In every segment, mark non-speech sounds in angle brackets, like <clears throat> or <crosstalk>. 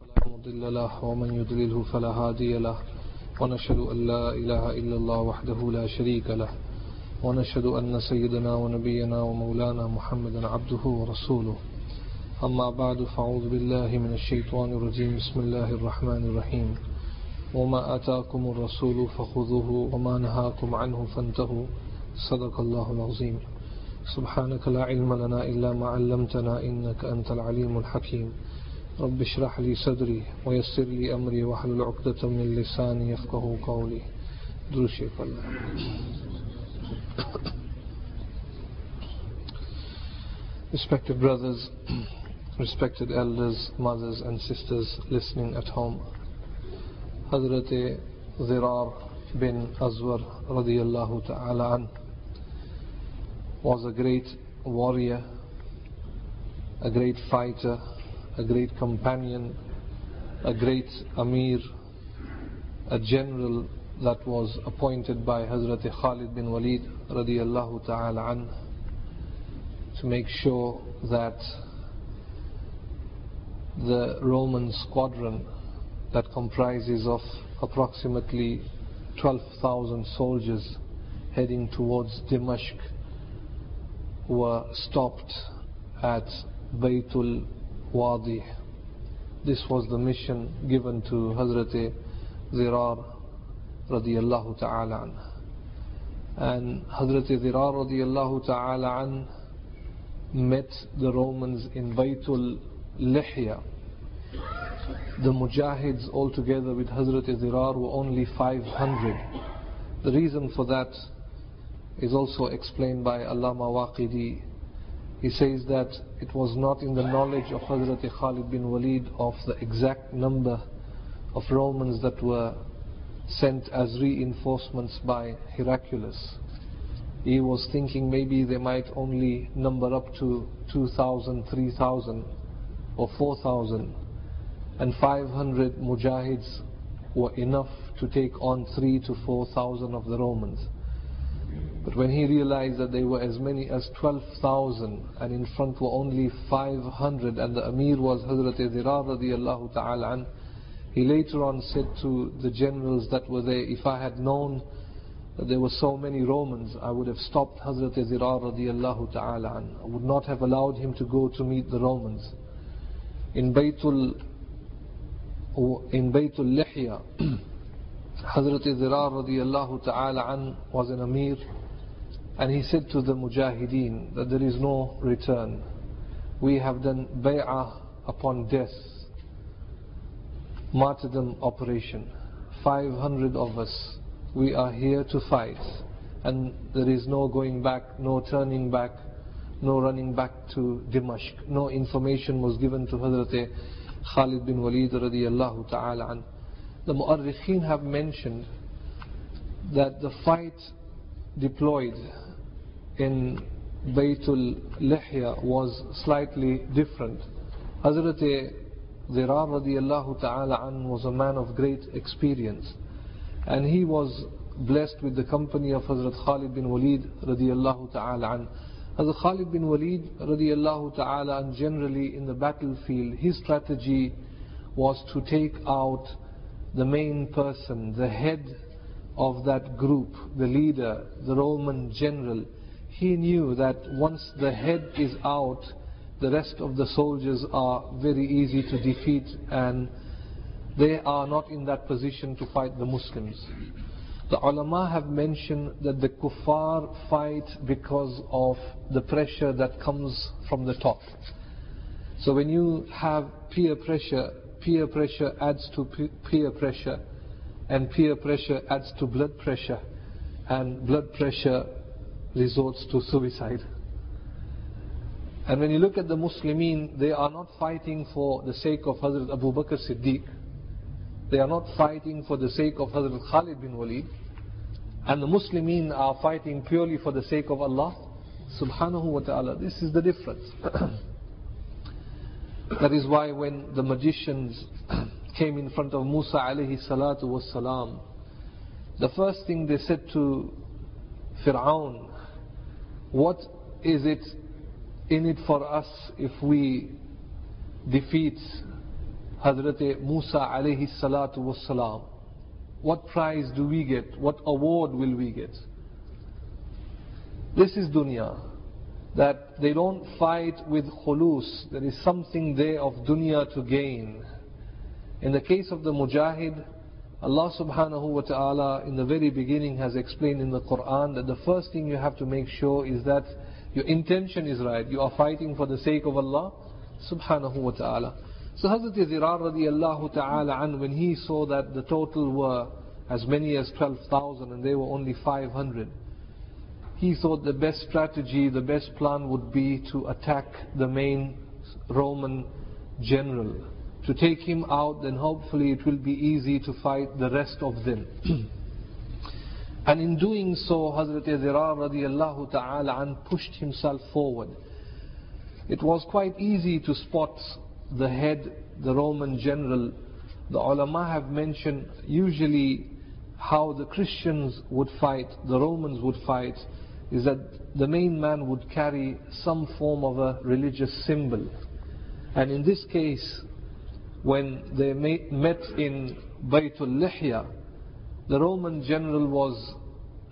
فلا مضل له ومن يضلله فلا هادي له. ونشهد أن لا إله إلا الله وحده لا شريك له. ونشهد أن سيدنا ونبينا ومولانا محمدا عبده ورسوله. أما بعد فأعوذ بالله من الشيطان الرجيم. بسم الله الرحمن الرحيم. وما آتاكم الرسول فخذوه وما نهاكم عنه فانتهوا. صدق الله العظيم. سبحانك لا علم لنا إلا ما علمتنا إنك أنت العليم الحكيم. رب اشرح لي صدري ويسر لي أمري واحلل عقدة من لساني يفقه قولي دروشي الله Respected brothers, respected elders, mothers and sisters listening at home. Hazrat Zirar bin Azwar radiyallahu ta'ala an was a great warrior, a great fighter, a great companion, a great Amir, a general that was appointed by Hazrat Khalid bin Walid radiyallahu ta'ala an to make sure that the Roman squadron that comprises of approximately 12,000 soldiers heading towards Dimashq were stopped at Baytul Wadi. This was the mission given to Hazrat Zirar radiyallahu ta'ala an. And Hazrat Zirar radiyallahu ta'ala an met the Romans in Baytul Lihya. The Mujahids altogether with Hazrat Zirar were only 500. The reason for that is also explained by Allama Waqidi. He says that it was not in the knowledge of Hazrat Khalid bin Walid of the exact number of Romans that were sent as reinforcements by Heraclius. He was thinking maybe they might only number up to 2,000, 3,000 or 4,000 and 500 mujahids were enough to take on 3 to 4,000 of the Romans. But when he realized that they were as many as 12,000 and in front were only 500 and the Amir was Hazrat Zirar radiallahu ta'ala he later on said to the generals that were there, if I had known that there were so many Romans, I would have stopped Hazrat Zirar radiallahu ta'ala. I would not have allowed him to go to meet the Romans. In Baytul in Baytul Lihya, <clears throat> Hazrat Zirar radiallahu ta'ala was an Amir and he said to the Mujahideen that there is no return. We have done bay'ah upon death, martyrdom operation. 500 of us, we are here to fight and there is no going back, no turning back, no running back to Dimashq. No information was given to Hazrat Khalid bin Walid radiallahu ta'ala. The Mu'arrikhin have mentioned that the fight deployed in Baytul Lihya was slightly different. Hazrat Zirar radiallahu ta'ala an was a man of great experience and he was blessed with the company of Hazrat Khalid bin Walid radiallahu ta'ala an. Hazrat Khalid bin Walid radiallahu ta'ala an generally in the battlefield his strategy was to take out the main person, the head of that group, the leader, the Roman general, he knew that once the head is out, the rest of the soldiers are very easy to defeat and they are not in that position to fight the Muslims. The ulama have mentioned that the kuffar fight because of the pressure that comes from the top. So when you have peer pressure, peer pressure adds to peer pressure and peer pressure adds to blood pressure and blood pressure resorts to suicide. And when you look at the Muslimin, they are not fighting for the sake of Hazrat Abu Bakr Siddiq. They are not fighting for the sake of Hazrat Khalid bin Walid. And the Muslimin are fighting purely for the sake of Allah subhanahu wa ta'ala. This is the difference. <coughs> that is why when the magicians came in front of Musa alayhi salatu was salam, the first thing they said to Fir'aun, what is it in it for us if we defeat Hazrat Musa alayhi salatu wasalam. What prize do we get? What award will we get? This is dunya. That they don't fight with khulus. There is something there of dunya to gain. In the case of the mujahid, Allah subhanahu wa ta'ala in the very beginning has explained in the Quran that the first thing you have to make sure is that your intention is right. You are fighting for the sake of Allah subhanahu wa ta'ala. So Hazrat Zirar radiallahu ta'ala an, when he saw that the total were as many as 12,000 and they were only 500, he thought the best strategy, the best plan would be to attack the main Roman general. To take him out, then hopefully it will be easy to fight the rest of them. <clears throat> and in doing so, Hazrat Zirar radiallahu ta'ala an pushed himself forward. It was quite easy to spot the head, the Roman general, the ulama have mentioned usually how the Christians would fight, the Romans would fight, is that the main man would carry some form of a religious symbol. And in this case, when they met in Baytul Lihya, the Roman general was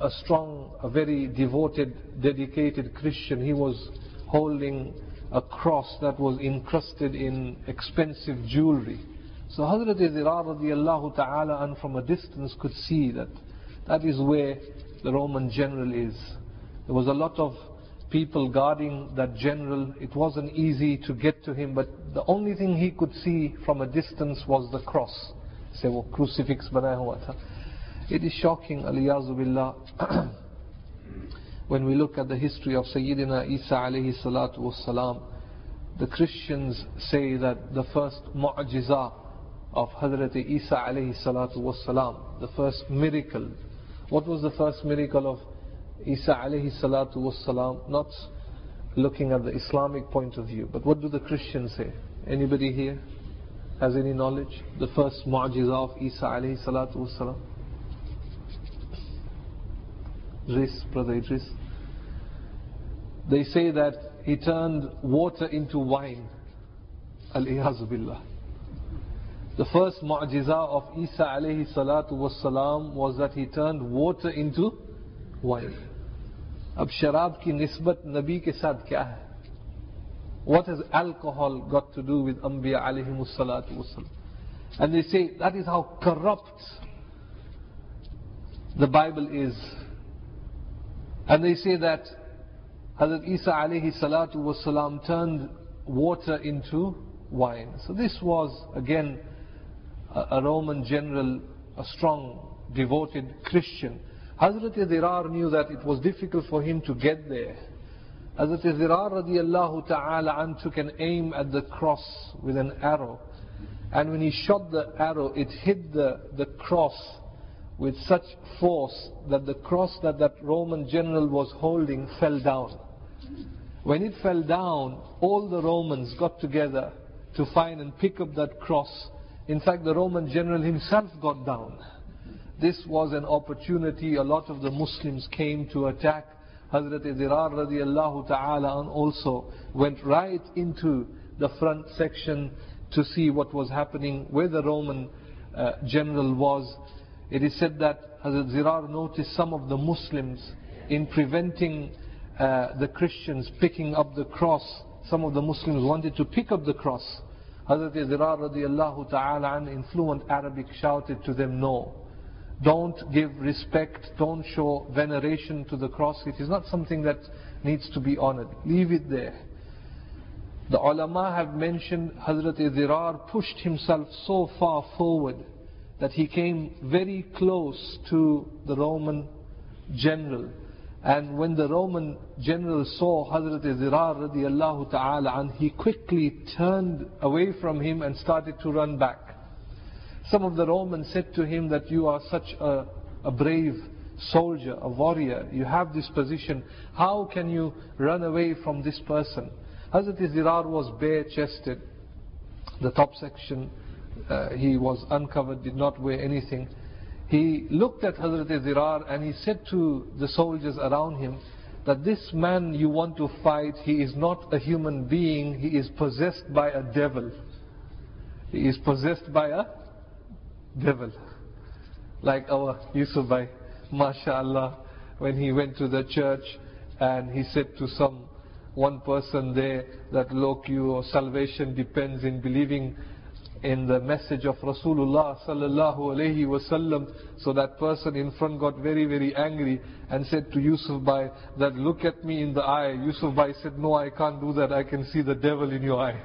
a strong, a very devoted, dedicated Christian. He was holding a cross that was encrusted in expensive jewelry. So Hazrat Zirar radiallahu ta'ala and from a distance could see that that is where the Roman general is. There was a lot of people guarding that general. It wasn't easy to get to him, but the only thing he could see from a distance was the cross. Say, well, crucifix. It is shocking, aliyazu billah. <clears throat> when we look at the history of Sayyidina Isa alayhi salatu wasalam, the Christians say that the first mu'jiza of Hazrat Isa alayhi salatu wasalam, the first miracle. What was the first miracle of Isa alayhi salatu wasalam? Not looking at the Islamic point of view, but what do the Christians say? Anybody here has any knowledge? The first mu'jiza of Isa alayhi salatu wasalam? Idris, brother Idris. They say that he turned water into wine. Al-Iyazu billah. The first mu'jiza of Isa alayhi salatu was was that he turned water into wine. Ke साथ kya hai? What has alcohol got to do with Anbiya alayhi salatu And they say that is how corrupt the Bible is. And they say that Hazrat Isa alayhi salatu wasalam turned water into wine. So this was again a Roman general, a strong, devoted Christian. Hazrat Zirar knew that it was difficult for him to get there. Hazrat Zirar radiallahu ta'ala took an aim at the cross with an arrow. And when he shot the arrow, it hit the, the cross with such force that the cross that that Roman general was holding fell down. When it fell down, all the Romans got together to find and pick up that cross. In fact, the Roman general himself got down. This was an opportunity. A lot of the Muslims came to attack. Hazrat Zirar radiallahu ta'ala also went right into the front section to see what was happening, where the Roman uh, general was. It is said that Hazrat Zirar noticed some of the Muslims in preventing uh, the Christians picking up the cross. Some of the Muslims wanted to pick up the cross. Hazrat Zirar radiallahu ta'ala in fluent Arabic shouted to them, no. Don't give respect, don't show veneration to the cross. It is not something that needs to be honored. Leave it there. The ulama have mentioned Hazrat Zirar pushed himself so far forward that he came very close to the Roman general. And when the Roman general saw Hazrat Zirar radiallahu ta'ala and he quickly turned away from him and started to run back. Some of the Romans said to him that you are such a, a brave soldier, a warrior, you have this position, how can you run away from this person? Hazrat Zirar was bare chested, the top section, uh, he was uncovered, did not wear anything. He looked at Hazrat Zirar and he said to the soldiers around him that this man you want to fight, he is not a human being, he is possessed by a devil. He is possessed by a devil. Like our Yusuf Bhai, mashallah, when he went to the church and he said to some one person there that look your salvation depends in believing in the message of Rasulullah sallallahu alaihi wasallam. So that person in front got very, very angry and said to Yusuf Bhai that look at me in the eye. Yusuf Bhai said, no, I can't do that. I can see the devil in your eye.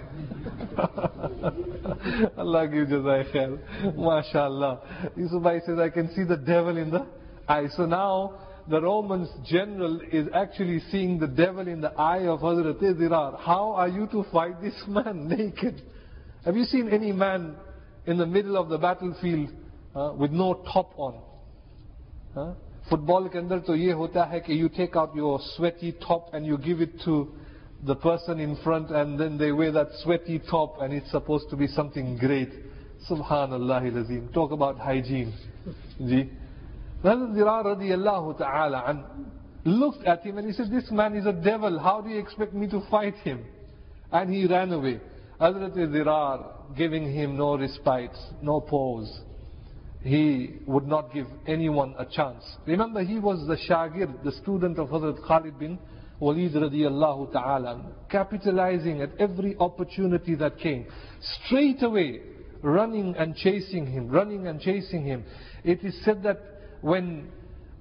<laughs> Allah give jazai khair. MashaAllah. Yusuf Bhai says, I can see the devil in the eye. So now, the Romans general is actually seeing the devil in the eye of Hazrat Zirar. How are you to fight this man <laughs> naked? Have you seen any man in the middle of the battlefield uh, with no top on? Huh? Football के अंदर तो ये होता है कि you take out your sweaty top and you give it to the person in front and then they wear that sweaty top and it's supposed to be something great. Subhanallah lazim. Talk about hygiene. <laughs> Ji. Hazrat Zirar radiallahu ta'ala an looked at him and he said, this man is a devil. How do you expect me to fight him? And he ran away. Hazrat Zirar giving him no respite, no pause. He would not give anyone a chance. Remember, he was the shagir, the student of Hazrat Khalid bin Walid radiallahu ta'ala, capitalizing at every opportunity that came. Straight away, running and chasing him, running and chasing him. It is said that when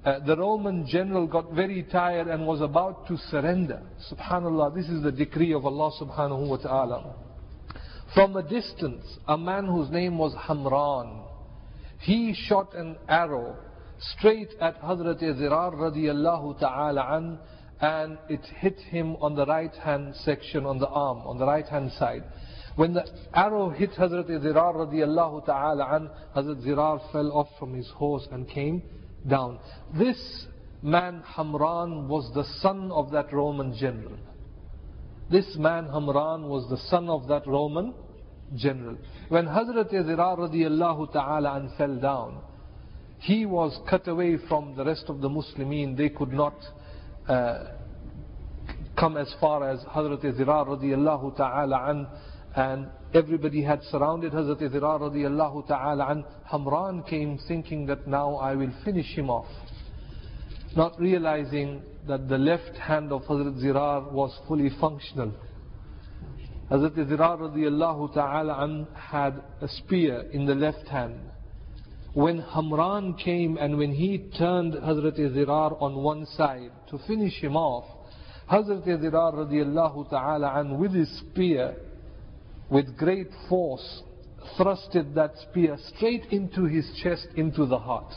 uh, the Roman general got very tired and was about to surrender, subhanallah, this is the decree of Allah subhanahu wa ta'ala. From a distance, a man whose name was Hamran, he shot an arrow straight at Hazrat Zirar radiallahu ta'ala an, and it hit him on the right hand section, on the arm, on the right hand side. When the arrow hit Hazrat Zirar radiallahu ta'ala an, Hazrat Zirar fell off from his horse and came down. This man Hamran was the son of that Roman general. This man Hamran was the son of that Roman general. When Hazrat Zirar radiallahu ta'ala an fell down, he was cut away from the rest of the Muslimin. They could not uh, come as far as Hazrat Zirar radiallahu ta'ala an and everybody had surrounded Hazrat Zirar radiallahu ta'ala an. Hamran came thinking that now I will finish him off. Not realizing that the left hand of Hazrat Zirar was fully functional. Hazrat Zirar radiallahu ta'ala had a spear in the left hand. When Hamran came and when he turned Hazrat Zirar on one side to finish him off, Hazrat Zirar radiallahu ta'ala with his spear, with great force, thrusted that spear straight into his chest, into the heart.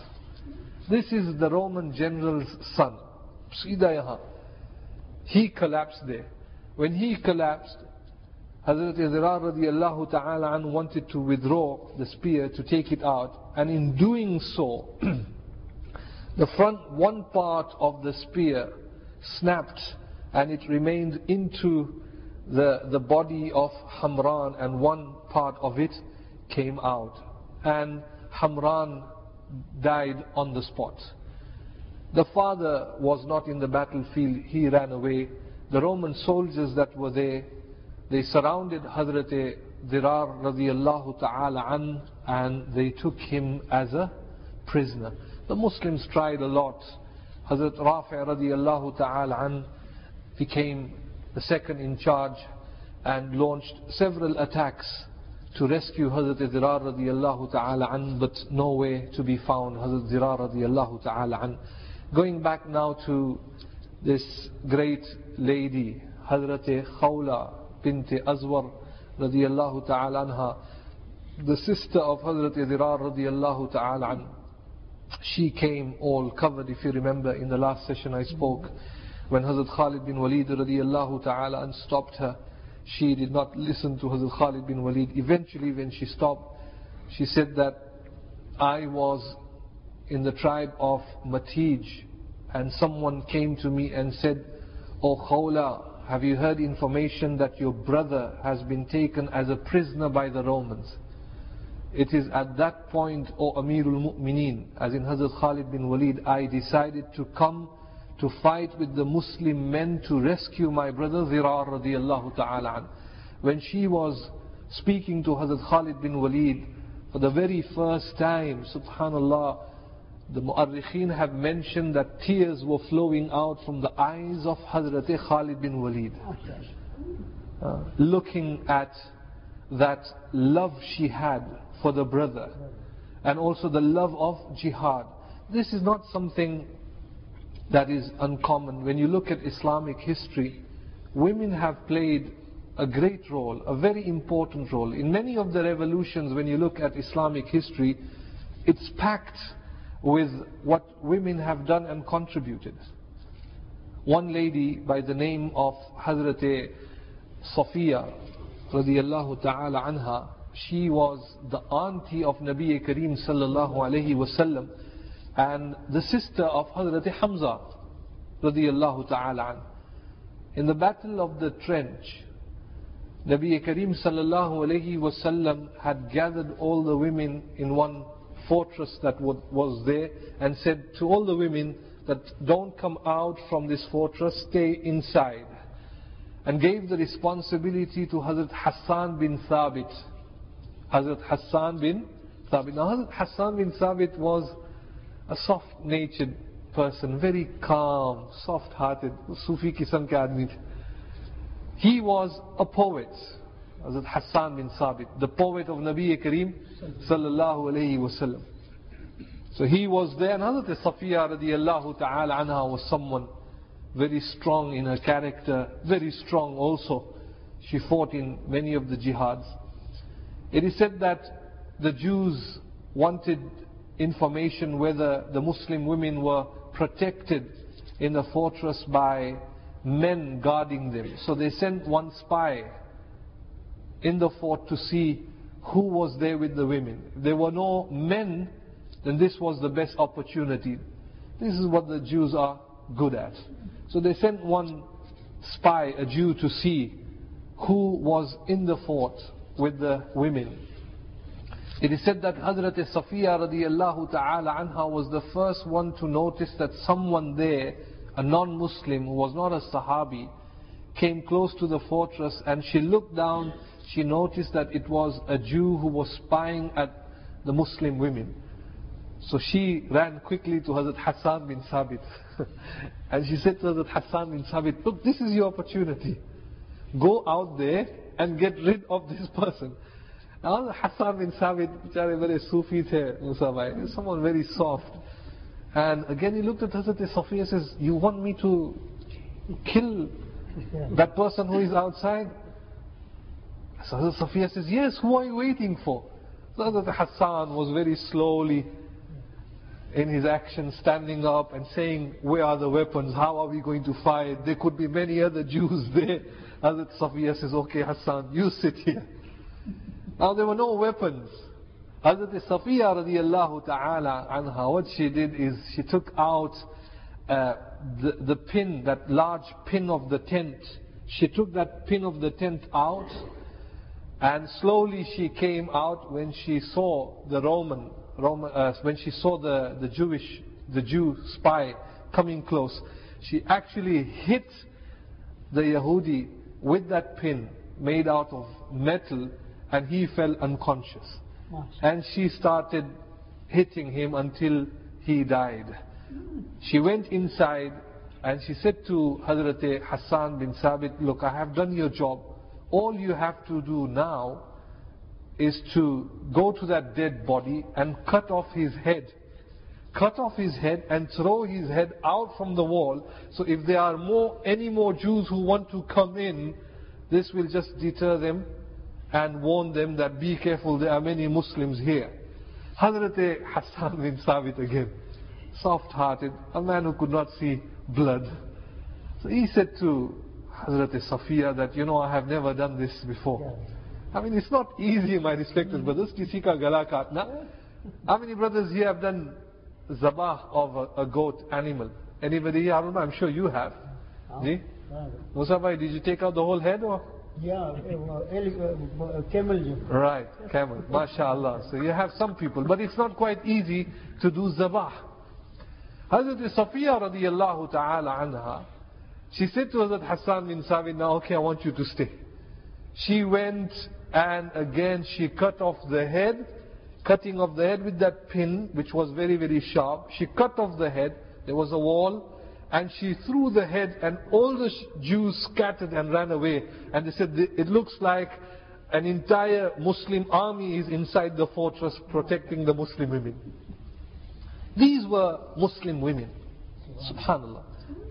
This is the Roman general's son. He collapsed there. When he collapsed, Hazrat Zirar radiallahu ta'ala an wanted to withdraw the spear to take it out. And in doing so, <clears throat> the front one part of the spear snapped and it remained into the, the body of Hamran and one part of it came out. And Hamran died on the spot. The father was not in the battlefield, he ran away. The Roman soldiers that were there they surrounded Hazrat Zirar radiallahu ta'ala an and they took him as a prisoner. The Muslims tried a lot. Hazrat Rafi radiallahu ta'ala an became the second in charge and launched several attacks to rescue Hazrat Zirar radiallahu ta'ala an, but nowhere to be found. Hazrat Zirar radiallahu ta'ala an. Going back now to this great lady, Hazrat Khawla anha, the sister of Hazrat Zirar radiallahu ta'ala an, she came all covered, if you remember in the last session I spoke, when Hazrat Khalid bin Walid radiallahu ta'ala an stopped her, she did not listen to Hazrat Khalid bin Walid. Eventually when she stopped, she said that I was in the tribe of Matij and someone came to me and said, O oh Khawla, have you heard information that your brother has been taken as a prisoner by the Romans? It is at that point, O Amirul Mu'mineen, as in Hazrat Khalid bin Walid, I decided to come to fight with the Muslim men to rescue my brother Zirar radiallahu ta'ala When she was speaking to Hazrat Khalid bin Walid for the very first time, subhanallah, the Mu'arrikhin have mentioned that tears were flowing out from the eyes of Hazrat Khalid bin Walid. Uh, looking at that love she had for the brother and also the love of jihad. This is not something that is uncommon. When you look at Islamic history, women have played a great role, a very important role. In many of the revolutions, when you look at Islamic history, it's packed with what women have done and contributed. One lady by the name of Hazrat Safiya radiallahu ta'ala anha, she was the auntie of Nabi Kareem sallallahu alayhi wasallam and the sister of Hazrat Hamza radiallahu ta'ala an. In the battle of the trench, Nabi Kareem sallallahu alayhi wasallam had gathered all the women in one fortress that was there and said to all the women that don't come out from this fortress, stay inside. And gave the responsibility to Hazrat Hassan bin Thabit. Hazrat Hassan bin Thabit. Now Hazrat Hassan bin Thabit was a soft-natured person, very calm, soft-hearted, Sufi kisam ke aadmi He was a poet. Hazrat Hassan bin Thabit, the poet of Nabi Kareem sallallahu alayhi wasallam. So he was there, and Hazrat Safiya radiallahu ta'ala anha was someone very strong in her character, very strong also. She fought in many of the jihads. It is said that the Jews wanted information whether the Muslim women were protected in the fortress by men guarding them. So they sent one spy in the fort to see who was there with the women. If there were no men, then this was the best opportunity. This is what the Jews are good at. So they sent one spy, a Jew, to see who was in the fort with the women. It is said that Hazrat Safiya radiallahu ta'ala anha was the first one to notice that someone there, a non-Muslim who was not a Sahabi, came close to the fortress and she looked down, she noticed that it was a Jew who was spying at the Muslim women. So she ran quickly to Hazrat Hassan bin Sabit. <laughs> and she said to Hazrat Hassan bin Sabit, look, this is your opportunity. Go out there and get rid of this <laughs> person. Now Hassan bin Sabit, very Sufi someone very soft. And again he looked at Hazrat Sufi and says, you want me to kill that person who is outside? So Safiya says, yes, who are you waiting for? So Hazrat Hassan was very slowly in his action standing up and saying, where are the weapons? How are we going to fight? There could be many other Jews <laughs> there. Hazrat Safiya says, okay Hassan, you sit here. Now there were no weapons. Hazrat Safiya radiallahu ta'ala anha, what she did is she took out uh, the, the pin, that large pin of the tent. She took that pin of the tent out and slowly she came out when she saw the Roman, Roman uh, when she saw the, the Jewish, the Jew spy coming close. She actually hit the Yahudi with that pin made out of metal and he fell unconscious. And she started hitting him until he died. She went inside and she said to Hazrat Hassan bin Sabit, look, I have done your job. All you have to do now is to go to that dead body and cut off his head. Cut off his head and throw his head out from the wall. So if there are more, any more Jews who want to come in, this will just deter them and warn them that be careful, there are many Muslims here. Hazrat Hassan bin Sabit again, soft-hearted, a man who could not see blood. So he said to Hazrat Safiya that, you know, I have never done this before. I mean, it's not easy, my respected brothers, kisi ka gala katna. How many brothers here have done zabah of a, a goat animal? Anybody here? I don't know, I'm sure you have. Oh, Musa bhai, did you take out the whole head or? Yeah, uh, uh, camel. Right, camel. MashaAllah. So you have some people, but it's not quite easy to do zabah. Hazrat Safiya radiallahu ta'ala anha, she said to Hazrat Hassan bin Sabit, now okay, I want you to stay. She went and again she cut off the head, cutting off the head with that pin, which was very, very sharp. She cut off the head, there was a wall, and she threw the head, and all the Jews scattered and ran away. And they said, it looks like an entire Muslim army is inside the fortress protecting the Muslim women. These were Muslim women. Subhanallah.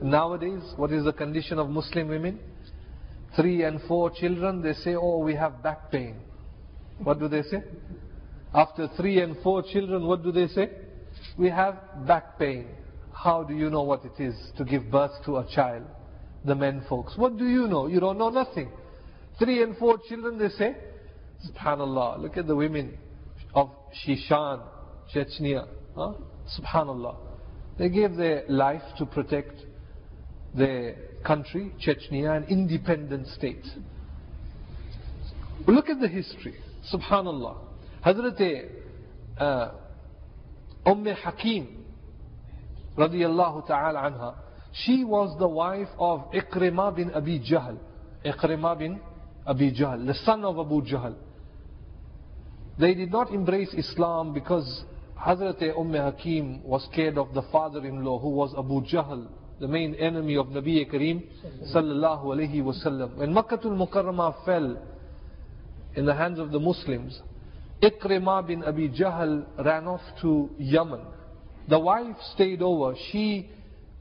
Nowadays, what is the condition of Muslim women? Three and four children, they say, oh, we have back pain. What do they say? After three and four children, what do they say? We have back pain. How do you know what it is to give birth to a child? The men folks. What do you know? You don't know nothing. Three and four children, they say. Subhanallah. Look at the women of Shishan, Chechnya. Huh? Subhanallah. They gave their life to protect their country, Chechnya, an independent state. Look at the history. Subhanallah. Hazrat uh, Umm Hakim, radiallahu ta'ala anha, she was the wife of Ikrimah bin Abi Jahl. Ikrimah bin Abi Jahl, the son of Abu Jahl. They did not embrace Islam because Hazrat Umm Hakim was scared of the father-in-law who was Abu Jahl, the main enemy of Nabi Kareem sallallahu alayhi wasallam. When Makkatul Mukarramah fell in the hands of the Muslims, Ikrimah bin Abi Jahl ran off to Yemen. The wife stayed over. She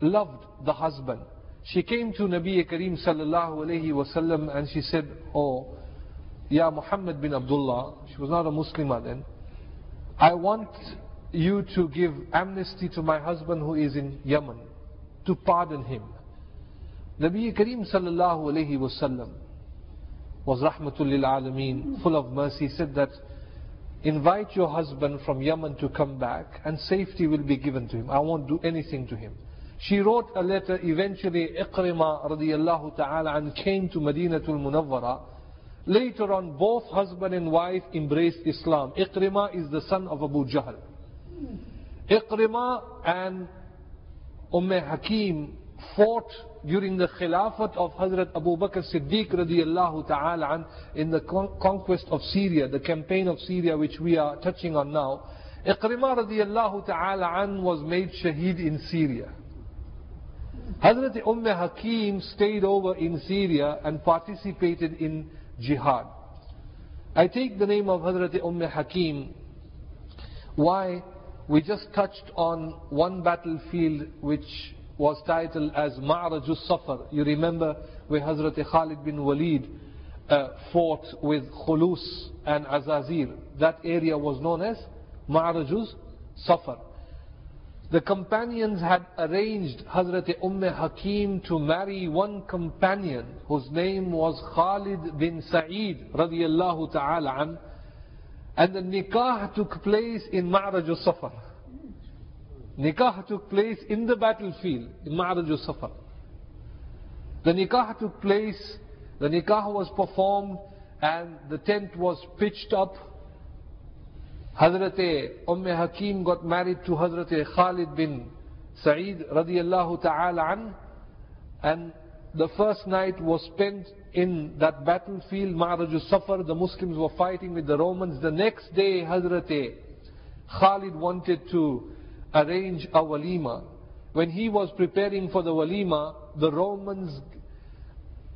loved the husband. She came to Nabi Kareem sallallahu alayhi wasallam and she said, Oh, Ya Muhammad bin Abdullah, she was not a Muslimah then, I want you to give amnesty to my husband who is in Yemen, to pardon him. Nabi Kareem sallallahu alayhi wasallam was rahmatul lil alameen, full of mercy, said that invite your husband from Yemen to come back and safety will be given to him. I won't do anything to him. She wrote a letter, eventually Iqrima radiallahu ta'ala and came to Madinatul Munawwara. Later on, both husband and wife embraced Islam. Iqrima is the son of Abu Jahl. Iqrima and Umm Hakim fought during the Khilafat of Hazrat Abu Bakr Siddiq radiallahu ta'ala in the conquest of Syria, the campaign of Syria which we are touching on now. Iqrima radiallahu ta'ala was made shaheed in Syria. Hazrat Umm Hakim stayed over in Syria and participated in jihad. I take the name of Hazrat Umm Hakim. Why? We just touched on one battlefield which was titled as Ma'rajus Safar. You remember where Hazrat Khalid bin Walid uh, fought with Khulus and Azazir. That area was known as Ma'rajus Safar. The companions had arranged Hazrat Umm Hakim to marry one companion whose name was Khalid bin Sa'id radiallahu ta'ala an, and the nikah took place in Ma'raj al-Safar. Nikah took place in the battlefield, in Ma'raj al-Safar. The nikah took place, the nikah was performed, and the tent was pitched up. Hazrat Umm Hakim got married to Hazrat Khalid bin Sa'id radiallahu ta'ala an, and the first night was spent in that battlefield, Ma'raj Safar, the Muslims were fighting with the Romans. The next day, Hazrat Khalid wanted to arrange a walima. When he was preparing for the walima, the Romans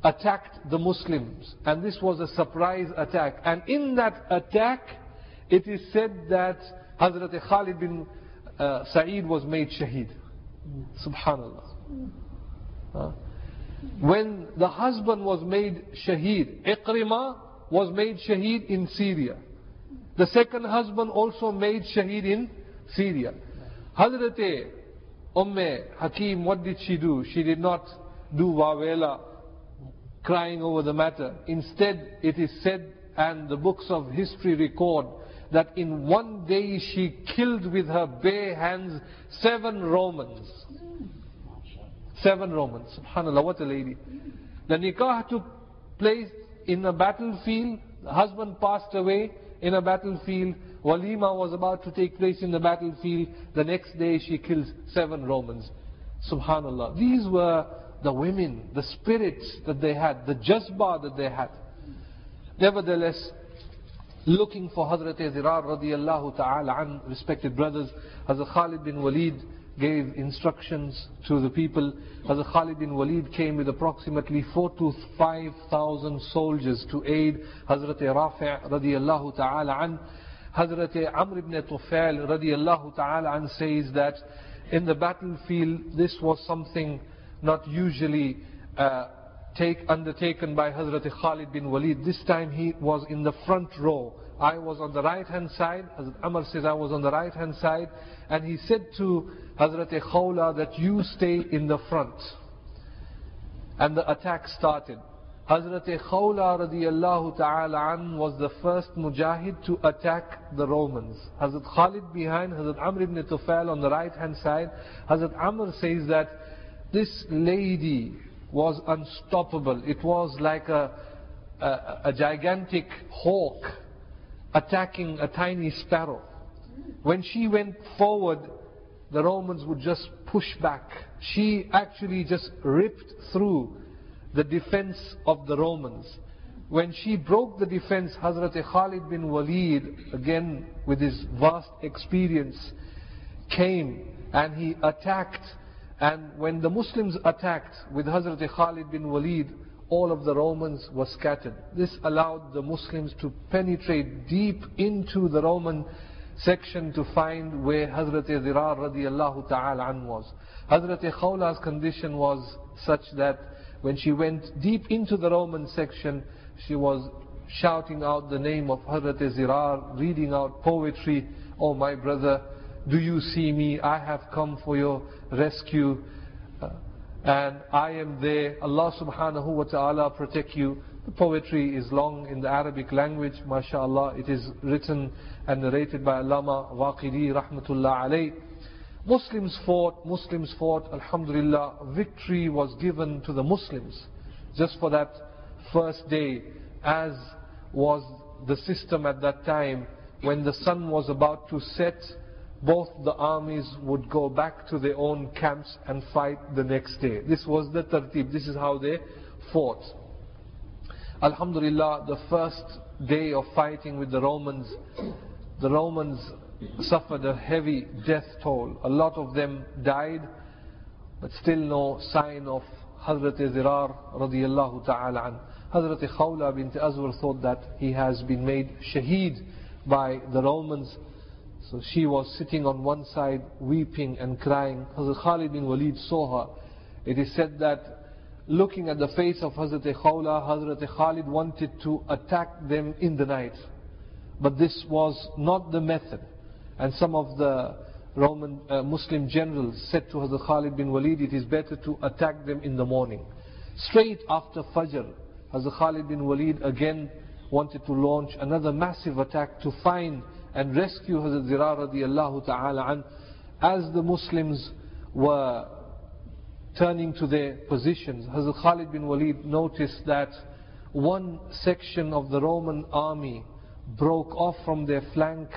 attacked the Muslims. And this was a surprise attack. And in that attack, it is said that Hazrat Khalid bin uh, Sa'id was made shaheed. Subhanallah. When the husband was made shaheed, Iqrima was made shaheed in Syria. The second husband also made shaheed in Syria. Hazrat Umm Hakim, what did she do? She did not do wawela, crying over the matter. Instead, it is said, and the books of history record, that in one day she killed with her bare hands seven Romans. Seven Romans. Subhanallah, what a lady. The nikah took place in a battlefield. The husband passed away in a battlefield. Walima was about to take place in the battlefield. The next day she kills seven Romans. Subhanallah. These were the women, the spirits that they had, the jazba that they had. Nevertheless, looking for Hazrat Zirar radiallahu ta'ala an, respected brothers, Hazrat Khalid bin Walid gave instructions to the people. Hazrat Khalid bin Walid came with approximately four to five thousand soldiers to aid Hazrat Rafi' radiallahu ta'ala an. Hazrat Amr ibn Tufail radiallahu ta'ala an says that in the battlefield this was something not usually uh, take, undertaken by Hazrat Khalid bin Walid. This time he was in the front row. I was on the right hand side. Hazrat Amr says I was on the right hand side. And he said to Hazrat Khawla that you stay in the front. And the attack started. Hazrat Khawla radiallahu ta'ala an was the first mujahid to attack the Romans. Hazrat Khalid behind, Hazrat Amr ibn Tufail on the right hand side. Hazrat Amr says that this lady was unstoppable. It was like a, a, a gigantic hawk attacking a tiny sparrow. When she went forward, the Romans would just push back. She actually just ripped through the defense of the Romans. When she broke the defense, Hazrat Khalid bin Walid, again with his vast experience, came and he attacked and when the Muslims attacked with Hazrat Khalid bin Walid, all of the Romans were scattered. This allowed the Muslims to penetrate deep into the Roman section to find where Hazrat Zirar radiallahu ta'ala an was. Hazrat Khawla's condition was such that when she went deep into the Roman section, she was shouting out the name of Hazrat Zirar, reading out poetry, Oh my brother, do you see me? I have come for your rescue. And I am there. Allah subhanahu wa ta'ala protect you. The poetry is long in the Arabic language, mashallah. It is written and narrated by Allama Waqidi rahmatullah alayh. Muslims fought, Muslims fought, Alhamdulillah, victory was given to the Muslims just for that first day, as was the system at that time when the sun was about to set both the armies would go back to their own camps and fight the next day. This was the tartib, this is how they fought. Alhamdulillah, the first day of fighting with the Romans, the Romans suffered a heavy death toll. A lot of them died, but still no sign of Hazrat Zirar radiallahu ta'ala an. Hazrat Khawla bint Azwar thought that he has been made shaheed by the Romans. So she was sitting on one side, weeping and crying. Hazrat Khalid bin Walid saw her. It is said that looking at the face of Hazrat Khawla, Hazrat Khalid wanted to attack them in the night. But this was not the method. And some of the Roman uh, Muslim generals said to Hazrat Khalid bin Walid, it is better to attack them in the morning. Straight after Fajr, Hazrat Khalid bin Walid again wanted to launch another massive attack to find and rescue Hazrat Zirar radiallahu ta'ala an. As the Muslims were turning to their positions, Hazrat Khalid bin Walid noticed that one section of the Roman army broke off from their flank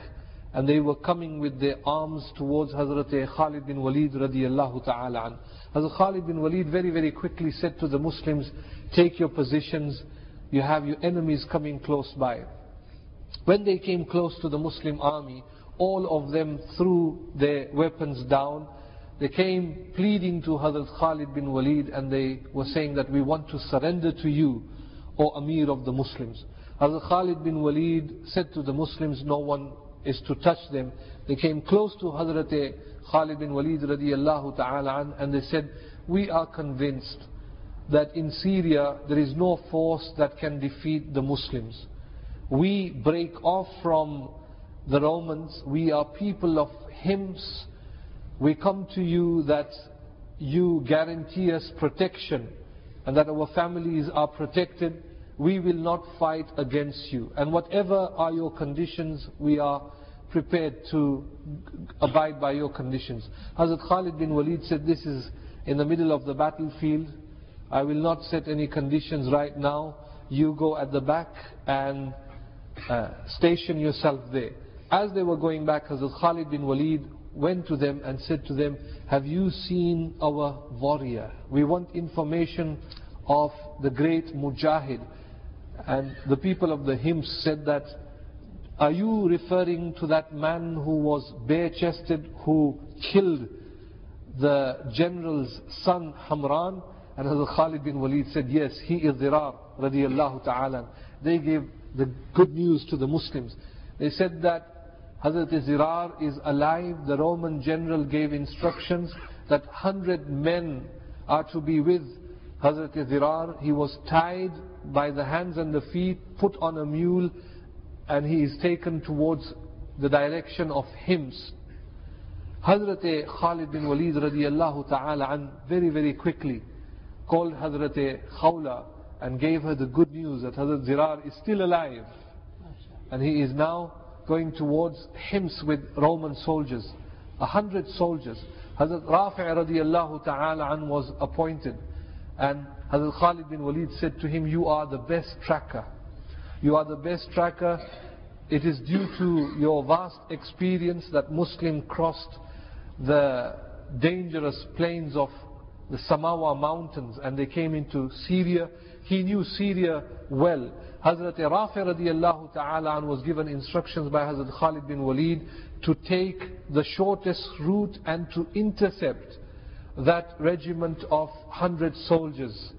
and they were coming with their arms towards Hazrat Khalid bin Walid radiallahu ta'ala an. Hazrat Khalid bin Walid very very quickly said to the Muslims, take your positions, you have your enemies coming close by. When they came close to the Muslim army, all of them threw their weapons down. They came pleading to Hazrat Khalid bin Walid and they were saying that we want to surrender to you, O Amir of the Muslims. Hazrat Khalid bin Walid said to the Muslims, no one is to touch them. They came close to Hazrat Khalid bin Walid radiallahu ta'ala an, and they said, we are convinced that in Syria there is no force that can defeat the Muslims we break off from the Romans. We are people of Hims. We come to you that you guarantee us protection and that our families are protected. We will not fight against you. And whatever are your conditions, we are prepared to abide by your conditions. Hazrat Khalid bin Walid said, This is in the middle of the battlefield. I will not set any conditions right now. You go at the back and uh, station yourself there. As they were going back, Hazrat Khalid bin Walid went to them and said to them, Have you seen our warrior? We want information of the great Mujahid. And the people of the Hims said that Are you referring to that man who was bare chested, who killed the general's son Hamran? And Hazrat Khalid bin Walid said, Yes, he is ta'ala. They gave the good news to the Muslims. They said that Hazrat Zirar is alive. The Roman general gave instructions that hundred men are to be with Hazrat Zirar. He was tied by the hands and the feet, put on a mule, and he is taken towards the direction of Hims. Hazrat Khalid bin Walid radiallahu ta'ala an very very quickly called Hazrat Khawla and gave her the good news that Hazrat Zirar is still alive and he is now going towards Hims with Roman soldiers, a hundred soldiers. Hazrat Rafi' radiallahu ta'ala an was appointed and Hazrat Khalid bin Walid said to him, you are the best tracker. You are the best tracker. It is due to your vast experience that Muslim crossed the dangerous plains of the Samawa mountains and they came into Syria. He knew Syria well. Hazrat Rafi radiallahu ta'ala was given instructions by Hazrat Khalid bin Walid to take the shortest route and to intercept that regiment of hundred soldiers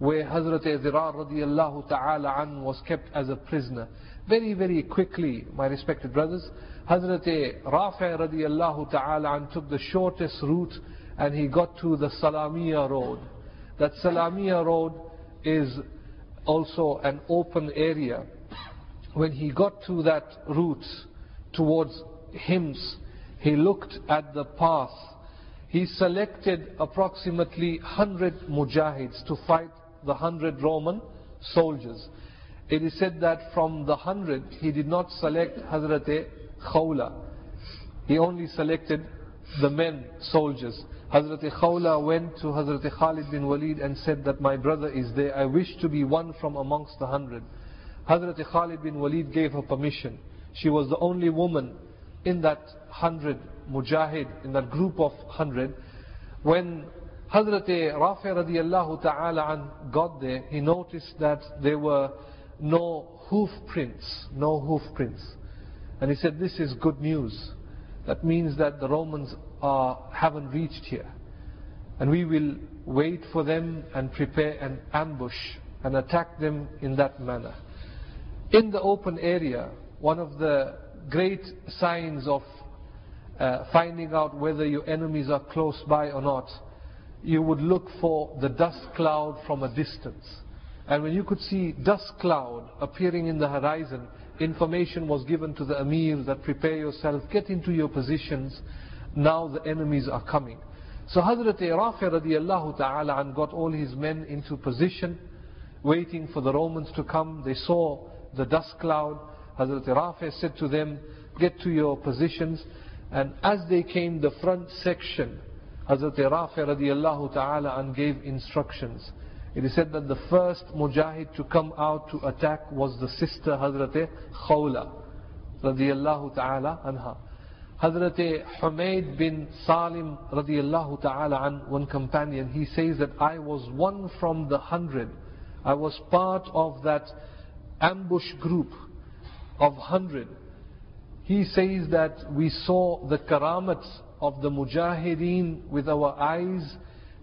where Hazrat Zirar radiallahu ta'ala an was kept as a prisoner. Very, very quickly, my respected brothers, Hazrat Rafi radiallahu ta'ala an took the shortest route and he got to the Salamiya road. That Salamiya road is also an open area. When he got to that route towards Hims, he looked at the path. He selected approximately 100 mujahids to fight the hundred Roman soldiers. It is said that from the hundred, he did not select Hazrat Khawla. He only selected the men, soldiers. Hazrat Khawla went to Hazrat Khalid bin Walid and said that my brother is there. I wish to be one from amongst the hundred. Hazrat Khalid bin Walid gave her permission. She was the only woman in that hundred mujahid, in that group of hundred. When Hazrat Rafi radiallahu ta'ala got there, he noticed that there were no hoof prints, no hoof prints. And he said, this is good news. That means that the Romans are, haven't reached here. And we will wait for them and prepare an ambush and attack them in that manner. In the open area, one of the great signs of uh, finding out whether your enemies are close by or not you would look for the dust cloud from a distance. And when you could see dust cloud appearing in the horizon, information was given to the Amir that prepare yourself, get into your positions, now the enemies are coming. So Hazrat Rafi radiallahu ta'ala and got all his men into position, waiting for the Romans to come. They saw the dust cloud. Hazrat Rafi said to them, get to your positions. And as they came, the front section Hazrat Rafi radiallahu ta'ala and gave instructions. It is said that the first mujahid to come out to attack was the sister Hazrat Khawla radiallahu ta'ala anha. Hazrat Humayd bin Salim radiallahu ta'ala an, one companion, he says that I was one from the hundred. I was part of that ambush group of hundred. He says that we saw the karamats of the mujahideen with our eyes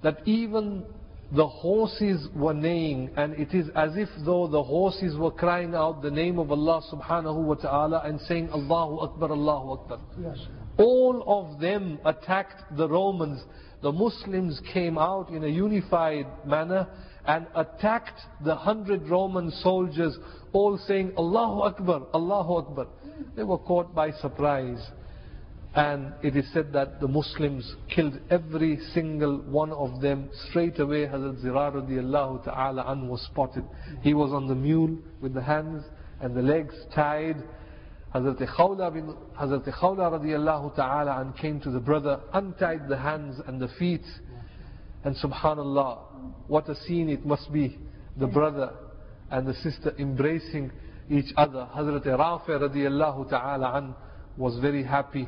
that even the horses were neighing and it is as if though the horses were crying out the name of Allah subhanahu wa ta'ala and saying Allahu Akbar, Allahu Akbar. Yes. All of them attacked the Romans. The Muslims came out in a unified manner and attacked the hundred Roman soldiers all saying Allahu Akbar, Allahu Akbar. They were caught by surprise. And it is said that the Muslims killed every single one of them straight away. Hazrat Zirar radiallahu ta'ala an was spotted. He was on the mule with the hands and the legs tied. Hazrat Khawla, bin, Hazrat Khawla radiallahu ta'ala an came to the brother, untied the hands and the feet. And subhanallah, what a scene it must be. The brother and the sister embracing each other. Hazrat Rafi radiallahu ta'ala an was very happy.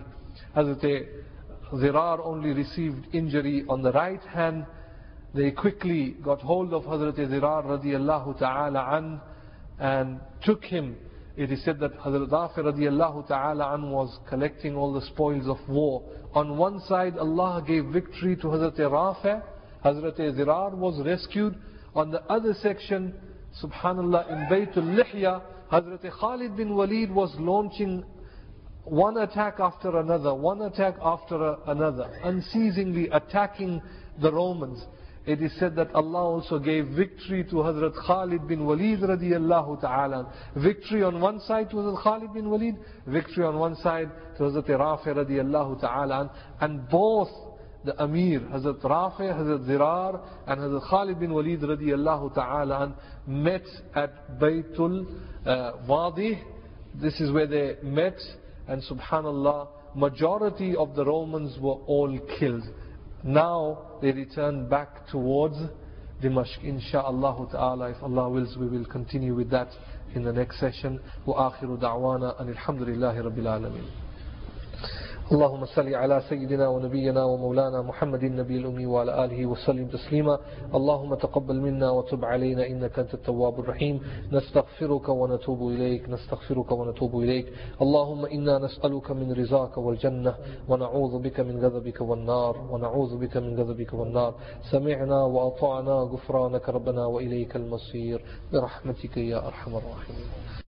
Hazrat Zirar only received injury on the right hand. They quickly got hold of Hazrat Zirar radiallahu ta'ala an and took him it is said that Hazrat Rafi radiallahu ta'ala an was collecting all the spoils of war. On one side, Allah gave victory to Hazrat Rafi, Hazrat Zirar was rescued. On the other section, subhanallah, in Baytul Lihya, Hazrat Khalid bin Walid was launching one attack after another, one attack after another, unceasingly attacking the Romans. It is said that Allah also gave victory to Hazrat Khalid bin Walid radiallahu ta'ala. Victory on one side to Hazrat Khalid bin Walid, victory on one side to Hazrat Rafi radiallahu ta'ala. And both the Amir, Hazrat Rafi, Hazrat Zirar, and Hazrat Khalid bin Walid radiallahu ta'ala met at Baytul uh, Wadi. This is where they met, and subhanallah, majority of the Romans were all killed. Now they return back towards Dimashq. Insha'Allah ta'ala, if Allah wills, we will continue with that in the next session. وآخر دعوانا أن الحمد لله رب العالمين. اللهم صل على سيدنا ونبينا ومولانا محمد النبي الأمي وعلى آله وسلم تسليما. اللهم تقبل منا وتب علينا إنك أنت التواب الرحيم. نستغفرك ونتوب إليك نستغفرك ونتوب إليك. اللهم إنا نسألك من رزاك والجنة ونعوذ بك من غضبك والنار ونعوذ بك من غضبك والنار. سمعنا وأطعنا غفرانك ربنا وإليك المصير. برحمتك يا أرحم الراحمين.